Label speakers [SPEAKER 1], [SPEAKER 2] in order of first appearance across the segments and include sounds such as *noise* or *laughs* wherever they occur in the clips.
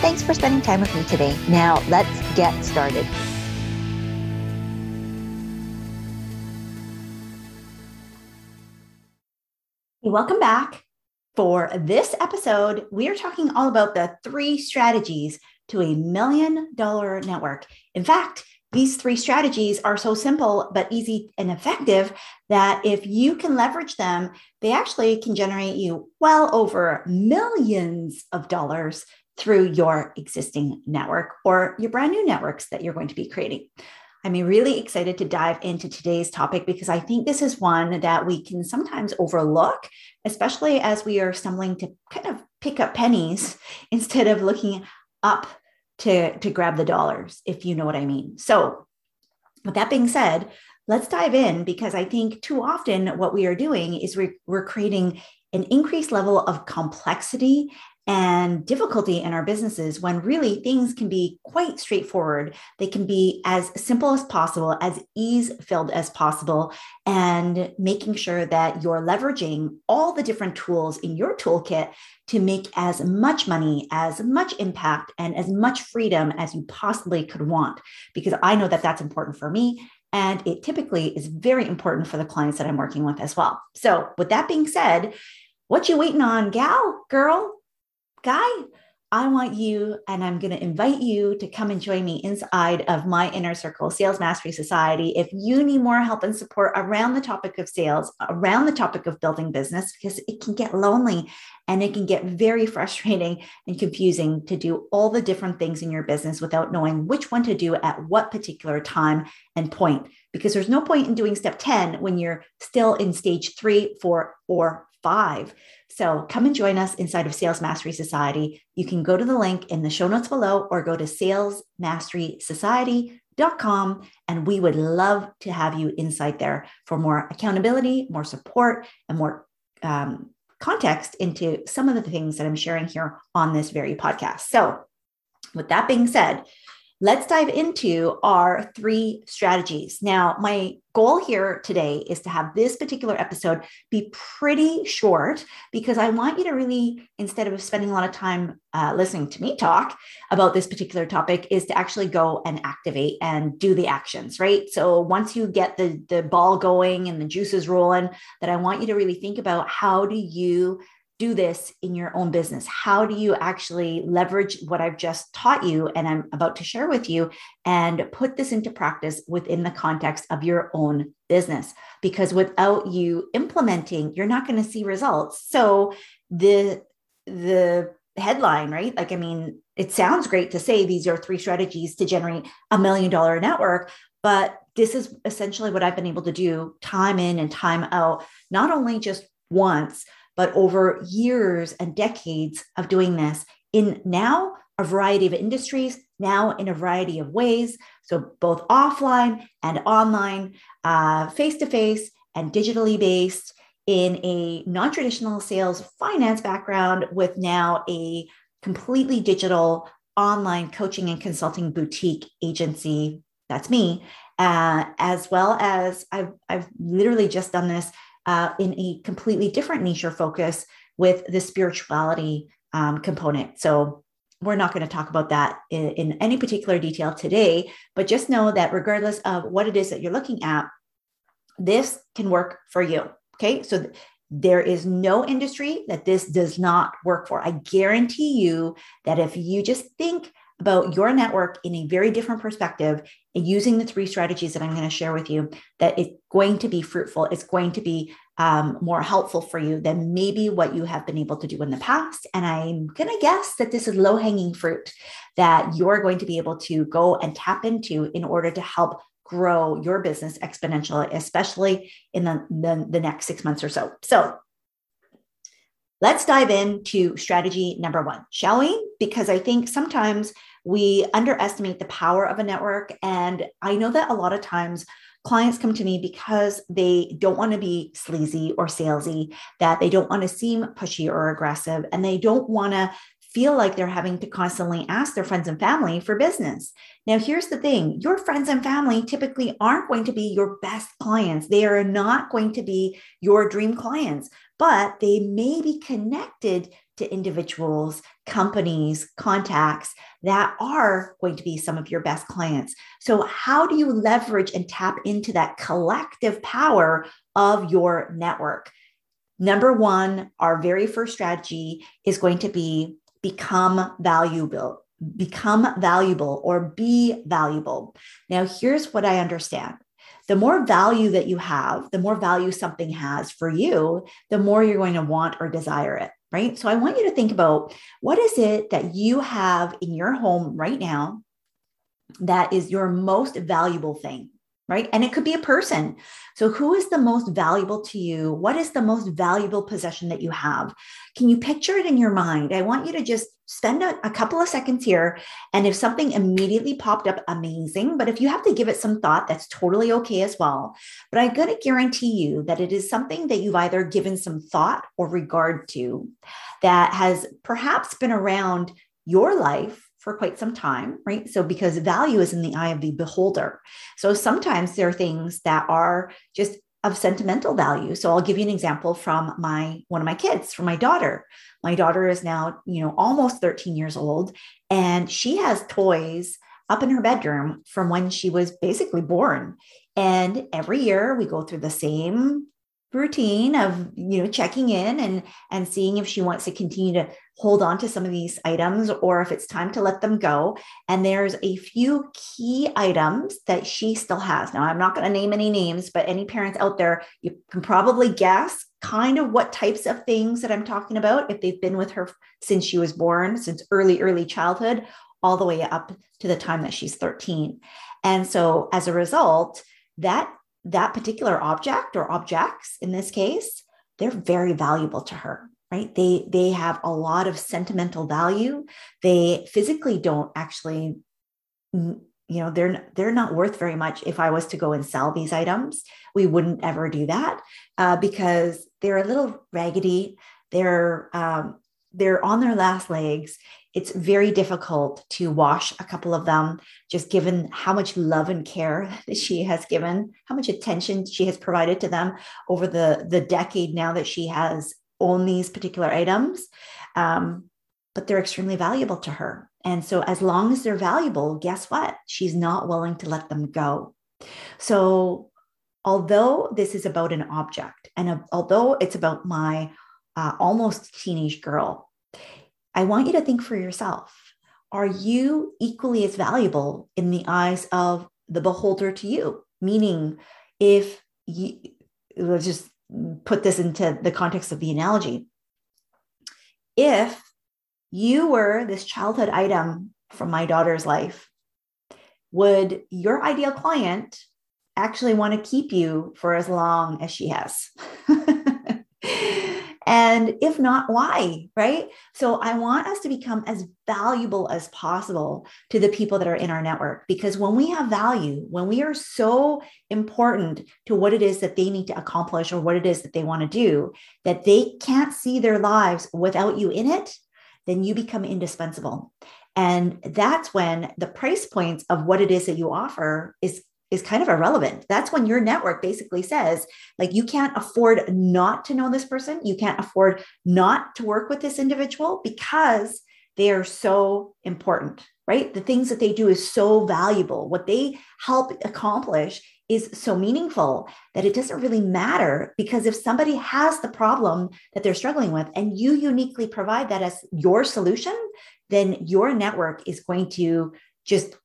[SPEAKER 1] Thanks for spending time with me today. Now, let's get started. Welcome back. For this episode, we are talking all about the three strategies to a million dollar network. In fact, these three strategies are so simple but easy and effective that if you can leverage them, they actually can generate you well over millions of dollars through your existing network or your brand new networks that you're going to be creating. I'm really excited to dive into today's topic because I think this is one that we can sometimes overlook, especially as we are stumbling to kind of pick up pennies *laughs* instead of looking up to, to grab the dollars, if you know what I mean. So, with that being said, let's dive in because I think too often what we are doing is we're, we're creating an increased level of complexity and difficulty in our businesses when really things can be quite straightforward. They can be as simple as possible, as ease filled as possible, and making sure that you're leveraging all the different tools in your toolkit to make as much money, as much impact, and as much freedom as you possibly could want. Because I know that that's important for me. And it typically is very important for the clients that I'm working with as well. So, with that being said, what you waiting on, gal, girl? Guy, I want you and I'm going to invite you to come and join me inside of my inner circle, Sales Mastery Society. If you need more help and support around the topic of sales, around the topic of building business, because it can get lonely and it can get very *laughs* frustrating and confusing to do all the different things in your business without knowing which one to do at what particular time and point. Because there's no point in doing step 10 when you're still in stage three, four, or five. So come and join us inside of Sales Mastery Society. You can go to the link in the show notes below or go to salesmasterysociety.com and we would love to have you inside there for more accountability, more support, and more um, context into some of the things that I'm sharing here on this very podcast. So, with that being said, let's dive into our three strategies. Now, my goal here today is to have this particular episode be pretty short because I want you to really, instead of spending a lot of time uh, listening to me talk about this particular topic, is to actually go and activate and do the actions, right? So once you get the, the ball going and the juices rolling, that I want you to really think about how do you do this in your own business? How do you actually leverage what I've just taught you and I'm about to share with you and put this into practice within the context of your own business? Because without you implementing, you're not going to see results. So the the headline, right? Like I mean, it sounds great to say these are three strategies to generate a million dollar network, but this is essentially what I've been able to do time in and time out, not only just once, but over years and decades of doing this in now a variety of industries, now in a variety of ways. So, both offline and online, face to face and digitally based in a non traditional sales finance background with now a completely digital online coaching and consulting boutique agency. That's me. Uh, as well as I've, I've literally just done this uh, in a completely different niche or focus with the spirituality um, component. So we're not going to talk about that in, in any particular detail today, but just know that regardless of what it is that you're looking at, this can work for you. Okay. So th- there is no industry that this does not work for. I guarantee you that if you just think about your network in a very different perspective and using the three strategies that I'm going to share with you, that it's going to be fruitful. It's going to be um, more helpful for you than maybe what you have been able to do in the past. And I'm going to guess that this is low hanging fruit that you're going to be able to go and tap into in order to help grow your business exponentially, especially in the, the, the next six months or so. So let's dive into strategy number one, shall we? Because I think sometimes we underestimate the power of a network. And I know that a lot of times clients come to me because they don't want to be sleazy or salesy, that they don't want to seem pushy or aggressive, and they don't want to feel like they're having to constantly ask their friends and family for business. Now, here's the thing your friends and family typically aren't going to be your best clients. They are not going to be your dream clients, but they may be connected to individuals, companies, contacts that are going to be some of your best clients. So, how do you leverage and tap into that collective power of your network? Number one, our very first strategy is going to be become valuable, become valuable or be valuable. Now, here's what I understand. The more value that you have, the more value something has for you, the more you're going to want or desire it, right? So I want you to think about what is it that you have in your home right now that is your most valuable thing? right? And it could be a person. So, who is the most valuable to you? What is the most valuable possession that you have? Can you picture it in your mind? I want you to just spend a, a, couple of seconds here. And if something immediately popped up, amazing. But if you have to give it some thought, that's totally okay as well. But I'm going to guarantee you that it is something that you've either given some thought or regard to that has perhaps been around your life for quite some time, right? So, because value is in the eye of the beholder. So, sometimes there are things that are just of sentimental value. So, I'll give you an example from my one of my kids, from my daughter. My daughter is now, you know, almost 13 years old, and she has toys up in her bedroom from when she was basically born. And every year we go through the same routine of you know checking in and and seeing if she wants to continue to hold on to some of these items or if it's time to let them go. And there's a few key items that she still has. Now i'm not going to name any names but any parents out there you can probably guess kind of what types of things that i'm talking about if they've been with her since she was born since early early childhood all the way up to the time that she's 13 and so as a result that that particular object or objects in this case, they're very valuable to her right? They they have a lot of sentimental value. They physically don't actually you know they're they're not worth very much. If i was to go and sell these items we wouldn't ever do that uh, because they're a little raggedy. They're um, they're on their last legs it's very difficult to wash a couple of them, just given how much love and care *laughs* that she has given, how much attention she has provided to them over the, the decade now that she has owned these particular items. Um, but they're extremely valuable to her. And so, as long as they're valuable, guess what? She's not willing to let them go. So, although this is about an object, and although it's about my uh, almost teenage girl, I want you to think for yourself are you equally as valuable in the eyes of the beholder to you? Meaning, if you, let's just put this into the context of the analogy. If you were this childhood item from my daughter's life, would your ideal client actually want to keep you for as long as she has? *laughs* And if not, why? Right. So I want us to become as valuable as possible to the people that are in our network because when we have value, when we are so important to what it is that they need to accomplish or what it is that they want to do, that they can't see their lives without you in it, then you become indispensable. And that's when the price points of what it is that you offer is is kind of irrelevant. That's when your network basically says, like, you can't afford not to know this person. You can't afford not to work with this individual because they are so important, right? The things that they do is so valuable. What they help accomplish is so meaningful that it doesn't really matter because if somebody has the problem that they're struggling with and you uniquely provide that as your solution, then your network is going to just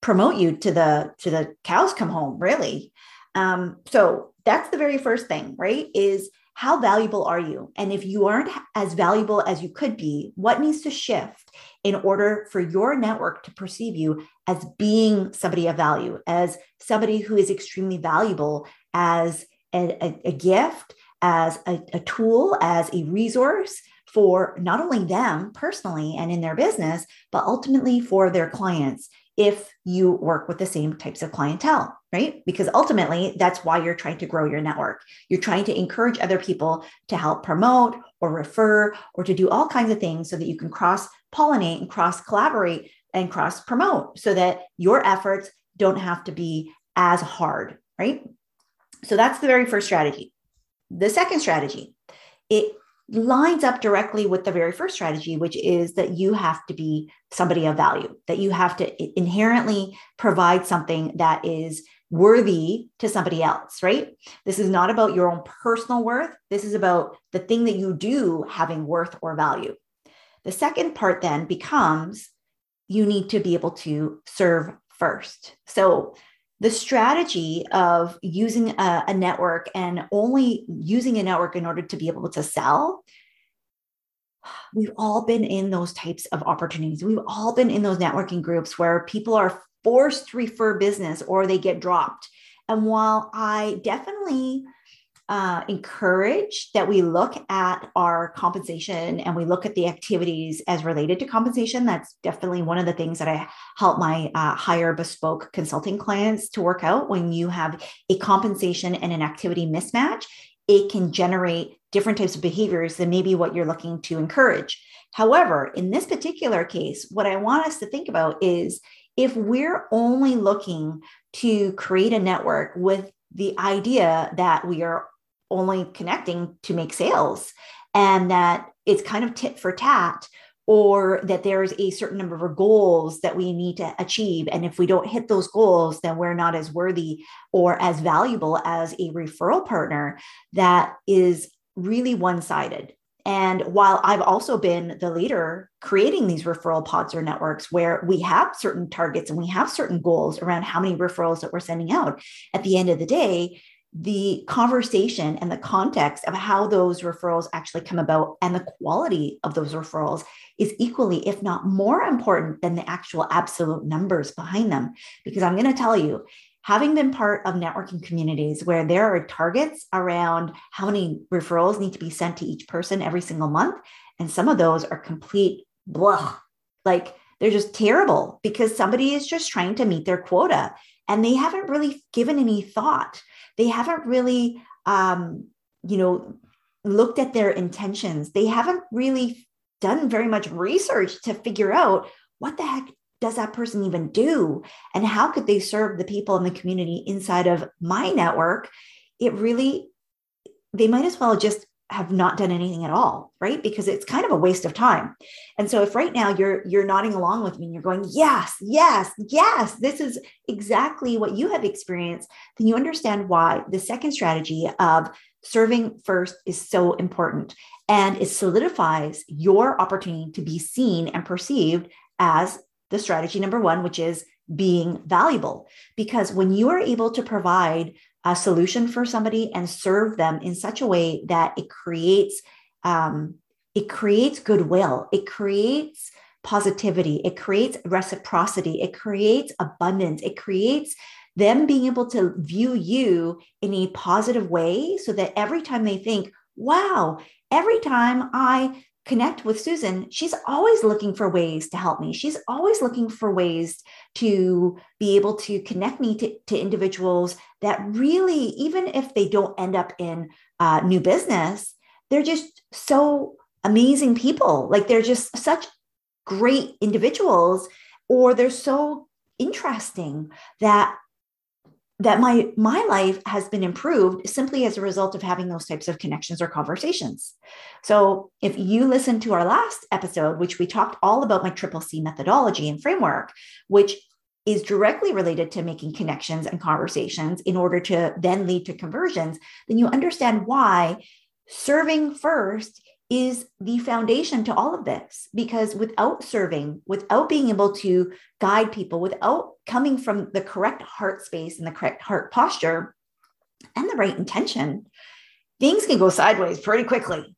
[SPEAKER 1] promote you to the to the cows come home really. Um, so that's the very first thing right is how valuable are you? And if you aren't as valuable as you could be what needs to shift in order for your network to perceive you as being somebody of value as somebody who is extremely valuable as a, a, a gift as a, a tool, as a resource for not only them personally and in their business, but ultimately for their clients if you work with the same types of clientele, right? Because ultimately, that's why you're trying to grow your network. You're trying to encourage other people to help promote or refer or to do all kinds of things so that you can cross pollinate and cross collaborate and cross promote so that your efforts don't have to be as hard, right? So that's the very first strategy. The second strategy, it lines up directly with the very first strategy, which is that you have to be somebody of value, that you have to inherently provide something that is worthy to somebody else, right? This is not about your own personal worth. This is about the thing that you do having worth or value. The second part then becomes you need to be able to serve first. So the strategy of using a, a, network and only using a network in order to be able to sell we've all been in those types of opportunities. We've all been in those networking groups where people are forced to refer business or they get dropped. And while i definitely uh, encourage that we look at our compensation and we look at the activities as related to compensation. That's definitely one of the things that I help my uh, higher bespoke consulting clients to work out. When you have a compensation and an activity mismatch, it can generate different types of behaviors than maybe what you're looking to encourage. However, in this particular case, what I want us to think about is if we're only looking to create a network with the idea that we are only connecting to make sales and that it's kind of tit for tat or that there's a certain number of goals that we need to achieve. And if we don't hit those goals then we're not as worthy or as valuable as a referral partner that is really one-sided. And while I've also been the leader creating these referral pods or networks where we have certain targets and we have certain goals around how many referrals that we're sending out, at the end of the day, the conversation and the context of how those referrals actually come about and the quality of those referrals is equally, if not more important than the actual absolute numbers behind them. Because I'm going to tell you, having been part of networking communities where there are targets around how many referrals need to be sent to each person every single month, and some of those are complete blah, like they're just terrible because somebody is just trying to meet their quota and they haven't really given any thought they haven't really um, you know looked at their intentions. They haven't really done very much research to figure out what the heck does that person even do? And how could they serve the people in the community inside of my network? It really they might as well just have not done anything at all right? Because it's kind of a waste of time. And so if right now you're you're nodding along with me and you're going yes yes yes this is exactly what you have experienced then you understand why the second strategy of serving first is so important and it solidifies your opportunity to be seen and perceived as the strategy number 1 which is being valuable. Because when you are able to provide a solution for somebody and serve them in such a way that it creates um, it creates goodwill. It creates positivity. It creates reciprocity. It creates abundance. It creates them being able to view you in a positive way so that every time they think wow every time i connect with Susan, she's always looking for ways to help me. She's always looking for ways to be able to connect me to, to individuals that really, even if they don't end up in uh, new business, they're just so amazing people. Like they're just such great individuals, or they're so interesting that that my my life has been improved simply as a result of having those types of connections or conversations. So if you listen to our last episode which we talked all about my triple c methodology and framework which is directly related to making connections and conversations in order to then lead to conversions then you understand why serving first is the foundation to all of this because without serving, without being able to guide people, without coming from the correct heart space and the correct heart posture and the right intention, things can go sideways pretty quickly.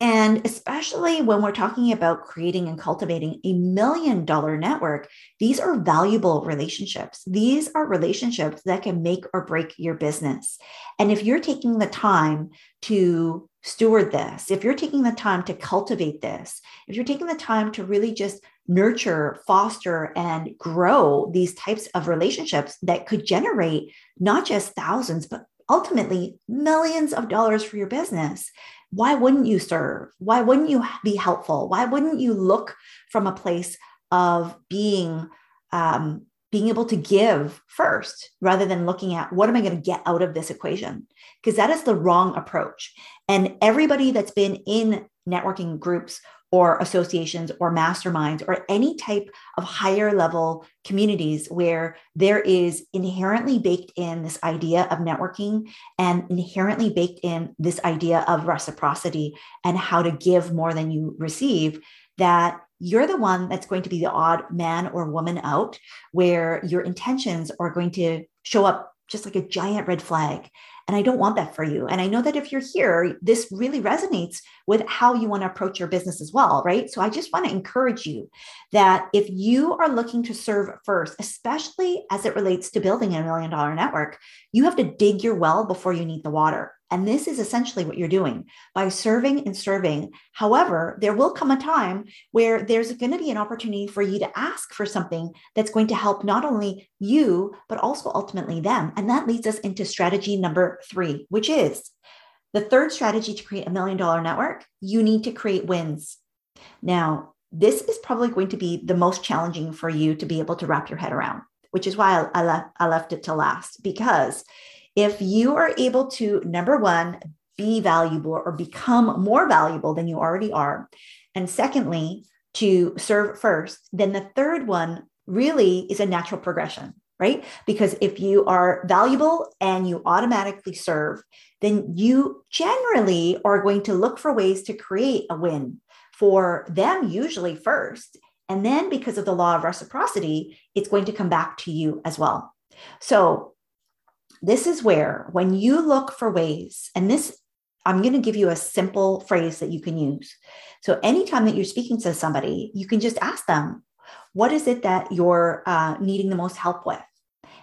[SPEAKER 1] And especially when we're talking about creating and cultivating a million dollar network, these are valuable relationships. These are relationships that can make or break your business. And if you're taking the time to steward this, if you're taking the time to cultivate this, if you're taking the time to really just nurture, foster, and grow these types of relationships that could generate not just thousands, but ultimately millions of dollars for your business, why wouldn't you serve? Why wouldn't you be helpful? Why wouldn't you look from a place of being um, being able to give first rather than looking at what am I going to get out of this equation? Because that is the wrong approach. And everybody that's been in networking groups or associations or masterminds or any type of higher level communities where there is inherently baked in this idea of networking and inherently baked in this idea of reciprocity and how to give more than you receive that you're the one that's going to be the odd man or woman out where your intentions are going to show up just like a giant red flag. And I don't want that for you. And I know that if you're here, this really resonates with how you want to approach your business as well, right? So I just want to encourage you that if you are looking to serve first, especially as it relates to building a million dollar network, you have to dig your well before you need the water. And this is essentially what you're doing by serving and serving. However, there will come a time where there's going to be an opportunity for you to ask for something that's going to help not only you, but also ultimately them. And that leads us into strategy number three, which is the third strategy to create a million dollar network. You need to create wins. Now, this is probably going to be the most challenging for you to be able to wrap your head around, which is why I, I, I left it to last because if you are able to, number one, be valuable or become more valuable than you already are, and secondly, to serve first, then the third one really is a natural progression, right? Because if you are valuable and you automatically serve, then you generally are going to look for ways to create a win for them, usually first. And then because of the law of reciprocity, it's going to come back to you as well. So this is where, when you look for ways, and this, I'm going to give you a simple phrase that you can use. So, anytime that you're speaking to somebody, you can just ask them, What is it that you're uh, needing the most help with?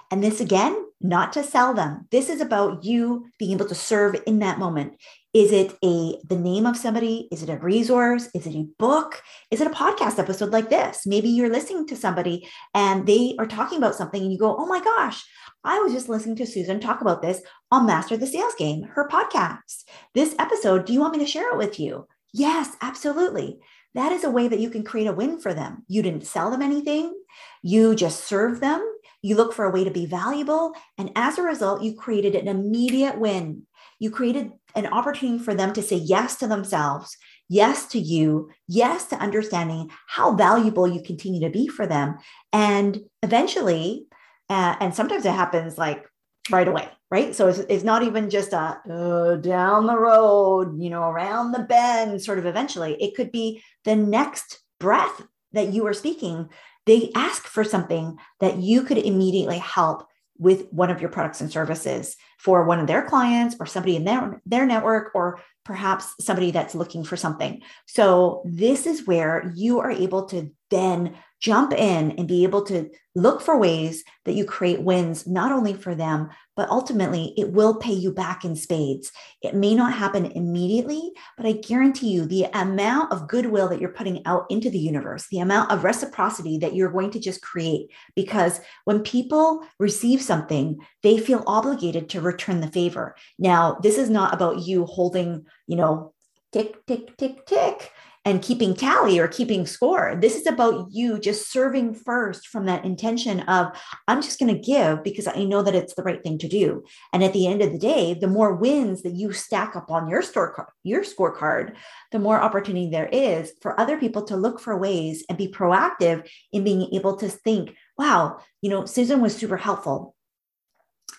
[SPEAKER 1] And this again, not to sell them. This is about you being able to serve in that moment. Is it a the name of somebody? Is it a resource? Is it a book? Is it a podcast episode like this? Maybe you're listening to somebody and they are talking about something and you go, "Oh my gosh, I was just listening to Susan talk about this on Master the Sales Game, her podcast. This episode, do you want me to share it with you? Yes, absolutely. That is a way that you can create a win for them. You didn't sell them anything, you just serve them. You look for a way to be valuable. And as a result, you created an immediate win. You created an opportunity for them to say yes to themselves, yes to you, yes to understanding how valuable you continue to be for them. And eventually, uh, and sometimes it happens like right away right? So it's, it's not even just a uh, down the road you know around the bend sort of eventually. It could be the next breath that you are speaking. They ask for something that you could immediately help with one of your products and services for one of their clients or somebody in their, their network or perhaps somebody that's looking for something. So, this is where you are able to then jump in and be able to look for ways that you create wins, not only for them, but ultimately it will pay you back in spades. It may not happen immediately, but I guarantee you the amount of goodwill that you're putting out into the universe, the amount of reciprocity that you're going to just create. Because when people receive something, they feel obligated to return the favor. Now, this is not about you holding, you know, tick, tick, tick, tick and keeping tally or keeping score. This is about you just serving first from that intention of, I'm just going to give because I know that it's the right thing to do. And at the end of the day, the more wins that you stack up on your store your scorecard, the more opportunity there is for other people to look for ways and be proactive in being able to think, wow, you know, Susan was super helpful.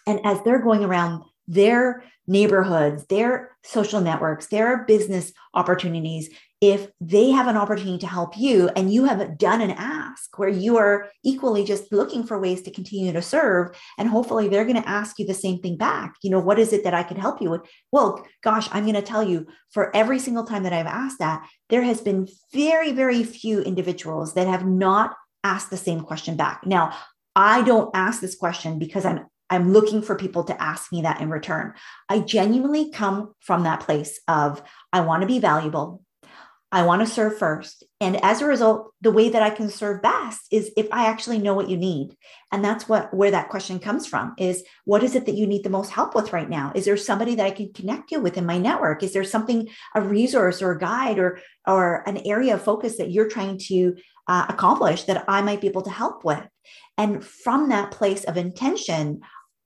[SPEAKER 1] And as they're going around their neighborhoods, their social networks, their business opportunities, if they have an opportunity to help you and you have done an ask where you are equally just looking for ways to continue to serve and hopefully they're going to ask you the same thing back you know what is it that i could help you with well gosh i'm going to tell you for every single time that i've asked that there has been very very few individuals that have not asked the same question back now i don't ask this question because i'm I'm looking for people to ask me that in return. I genuinely come from that place of I want to be valuable. I want to serve first. And as a result, the way that I can serve best is if I actually know what you need. And that's what where that question comes from is what is it that you need the most help with right now? Is there somebody that I can connect you with in my network? Is there something, a resource or a guide or or an area of focus that you're trying to uh, accomplish that I might be able to help with? And from that place of intention,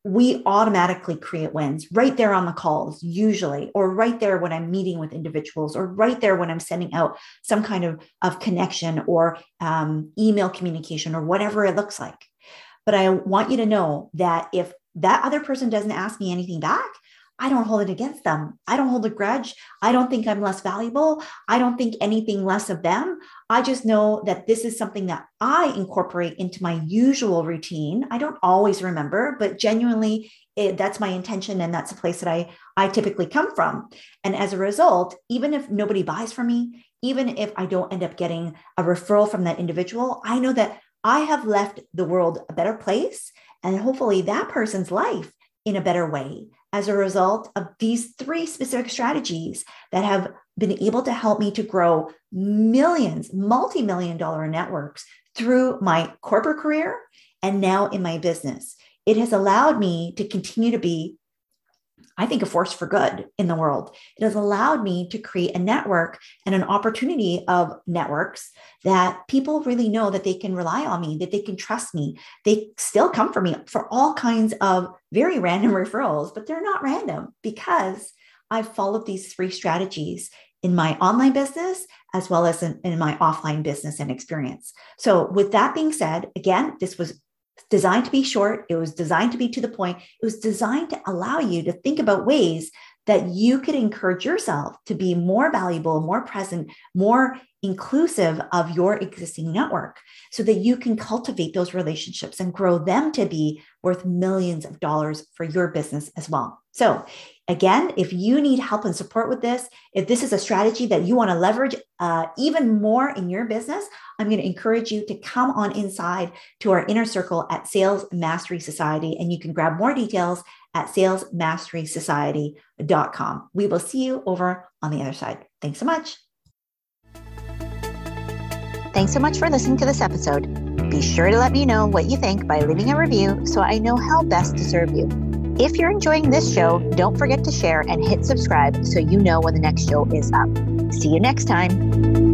[SPEAKER 1] we automatically create wins right there on the calls, usually, or right there when I'm meeting with individuals, or right there when I'm sending out some kind of, of connection or um, email communication or whatever it looks like. But I want you to know that if that other person doesn't ask me anything back, I don't hold it against them. I don't hold a grudge. I don't think I'm less valuable. I don't think anything less of them. I just know that this is something that I incorporate into my usual routine. I don't always remember, but genuinely, it, that's my intention. And that's a place that I, I typically come from. And as a result, even if nobody buys from me, even if I don't end up getting a referral from that individual, I know that I have left the world a better place. And hopefully that person's life in a better way as a result of these three specific strategies that have been able to help me to grow millions, multi million dollar networks through my corporate career and now in my business. It has allowed me to continue to be I think, a force for good in the world. It has allowed me to create a network and an opportunity of networks that people really know that they can rely on me, that they can trust me. They still come for me for all kinds of very random *laughs* referrals, but they're not random because I've followed these three strategies in my online business as well as in, in, my offline business and experience. So, with that being said, again, this was designed to be short. It was designed to be to the point. It was designed to allow you to think about ways that you could encourage yourself to be more valuable, more present, more inclusive of your existing network so that you can cultivate those relationships and grow them to be worth millions of dollars for your business as well. So, again, if you need help and support with this, if this is a strategy that you want to leverage uh, even more in your business, I'm going to encourage you to come on inside to our inner circle at Sales Mastery Society, and you can grab more details at salesmasterysociety.com. We will see you over on the other side. Thanks so much.
[SPEAKER 2] Thanks so much for listening to this episode. Be sure to let me know what you think by leaving a review so I know how best to serve you. If you're enjoying this show, don't forget to share and hit subscribe so you know when the next show is up. See you next time.